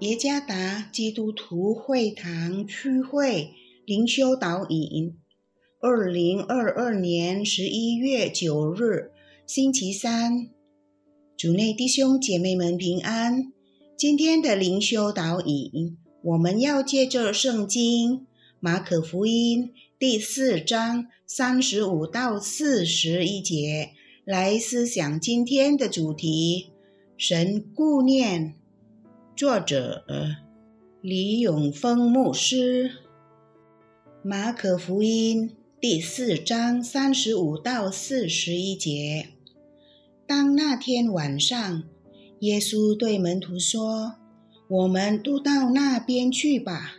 耶加达基督徒会堂区会灵修导引，二零二二年十一月九日，星期三，主内弟兄姐妹们平安。今天的灵修导引，我们要借着圣经马可福音第四章三十五到四十一节来思想今天的主题：神顾念。作者李永峰牧师，《马可福音》第四章三十五到四十一节。当那天晚上，耶稣对门徒说：“我们都到那边去吧。”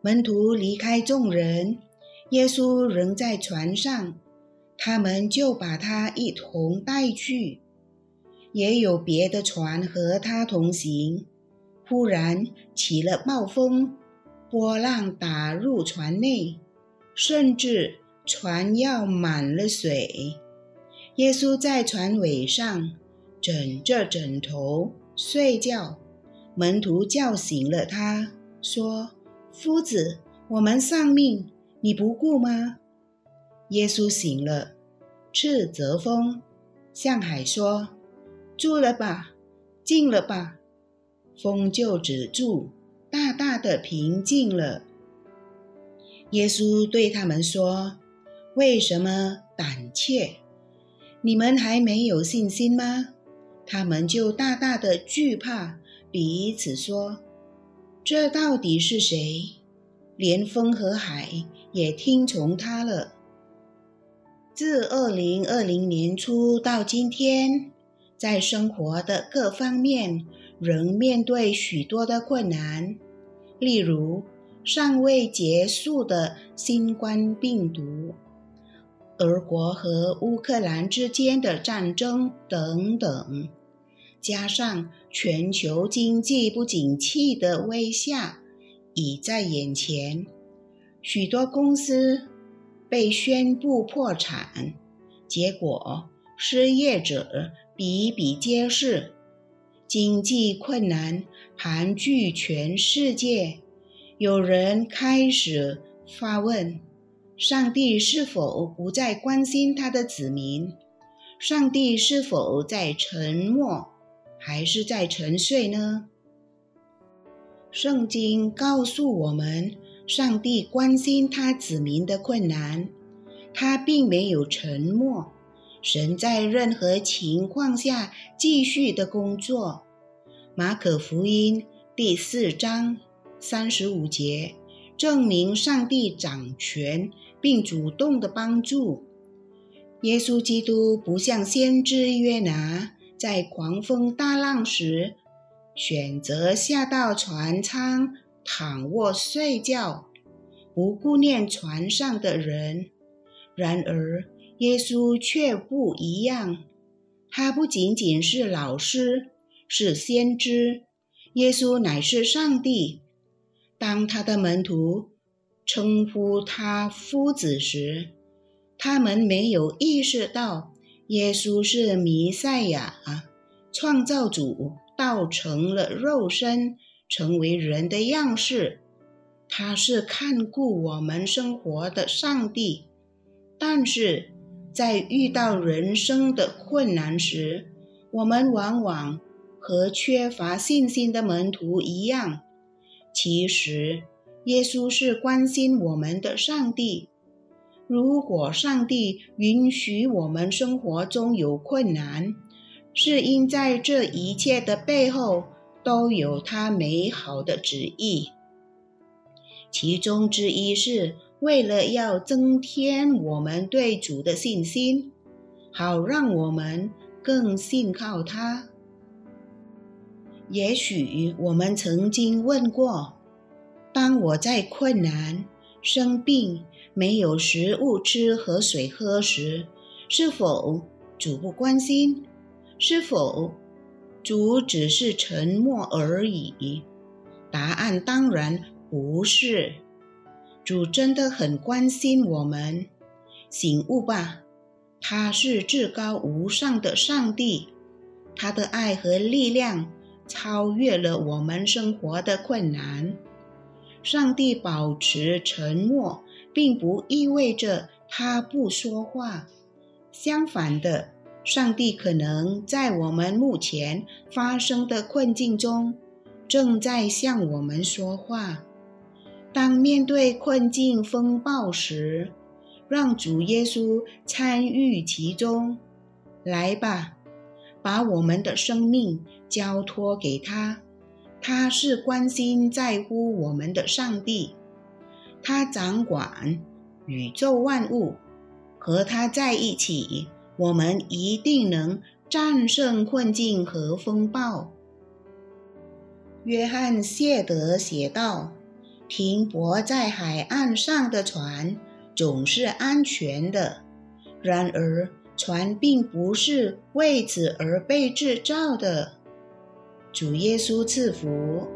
门徒离开众人，耶稣仍在船上，他们就把他一同带去。也有别的船和他同行。忽然起了暴风，波浪打入船内，甚至船要满了水。耶稣在船尾上枕着枕头睡觉，门徒叫醒了他，说：“夫子，我们丧命，你不顾吗？”耶稣醒了，斥责风，向海说：“住了吧，静了吧。”风就止住，大大的平静了。耶稣对他们说：“为什么胆怯？你们还没有信心吗？”他们就大大的惧怕，彼此说：“这到底是谁？连风和海也听从他了。”自二零二零年初到今天，在生活的各方面。仍面对许多的困难，例如尚未结束的新冠病毒、俄国和乌克兰之间的战争等等，加上全球经济不景气的威吓已在眼前，许多公司被宣布破产，结果失业者比比皆是。经济困难盘踞全世界，有人开始发问：上帝是否不再关心他的子民？上帝是否在沉默，还是在沉睡呢？圣经告诉我们，上帝关心他子民的困难，他并没有沉默。神在任何情况下继续的工作。马可福音第四章三十五节证明上帝掌权并主动的帮助。耶稣基督不像先知约拿，在狂风大浪时选择下到船舱躺卧睡觉，不顾念船上的人。然而，耶稣却不一样，他不仅仅是老师。是先知，耶稣乃是上帝。当他的门徒称呼他夫子时，他们没有意识到耶稣是弥赛亚，创造主，道成了肉身，成为人的样式。他是看顾我们生活的上帝。但是在遇到人生的困难时，我们往往。和缺乏信心的门徒一样，其实耶稣是关心我们的上帝。如果上帝允许我们生活中有困难，是因在这一切的背后都有他美好的旨意。其中之一是为了要增添我们对主的信心，好让我们更信靠他。也许我们曾经问过：当我在困难、生病、没有食物吃和水喝时，是否主不关心？是否主只是沉默而已？答案当然不是。主真的很关心我们。醒悟吧，他是至高无上的上帝，他的爱和力量。超越了我们生活的困难。上帝保持沉默，并不意味着他不说话。相反的，上帝可能在我们目前发生的困境中，正在向我们说话。当面对困境风暴时，让主耶稣参与其中。来吧，把我们的生命交托给他。他是关心在乎我们的上帝，他掌管宇宙万物。和他在一起，我们一定能战胜困境和风暴。约翰谢德写道：“停泊在海岸上的船总是安全的，然而船并不是为此而被制造的。”主耶稣赐福。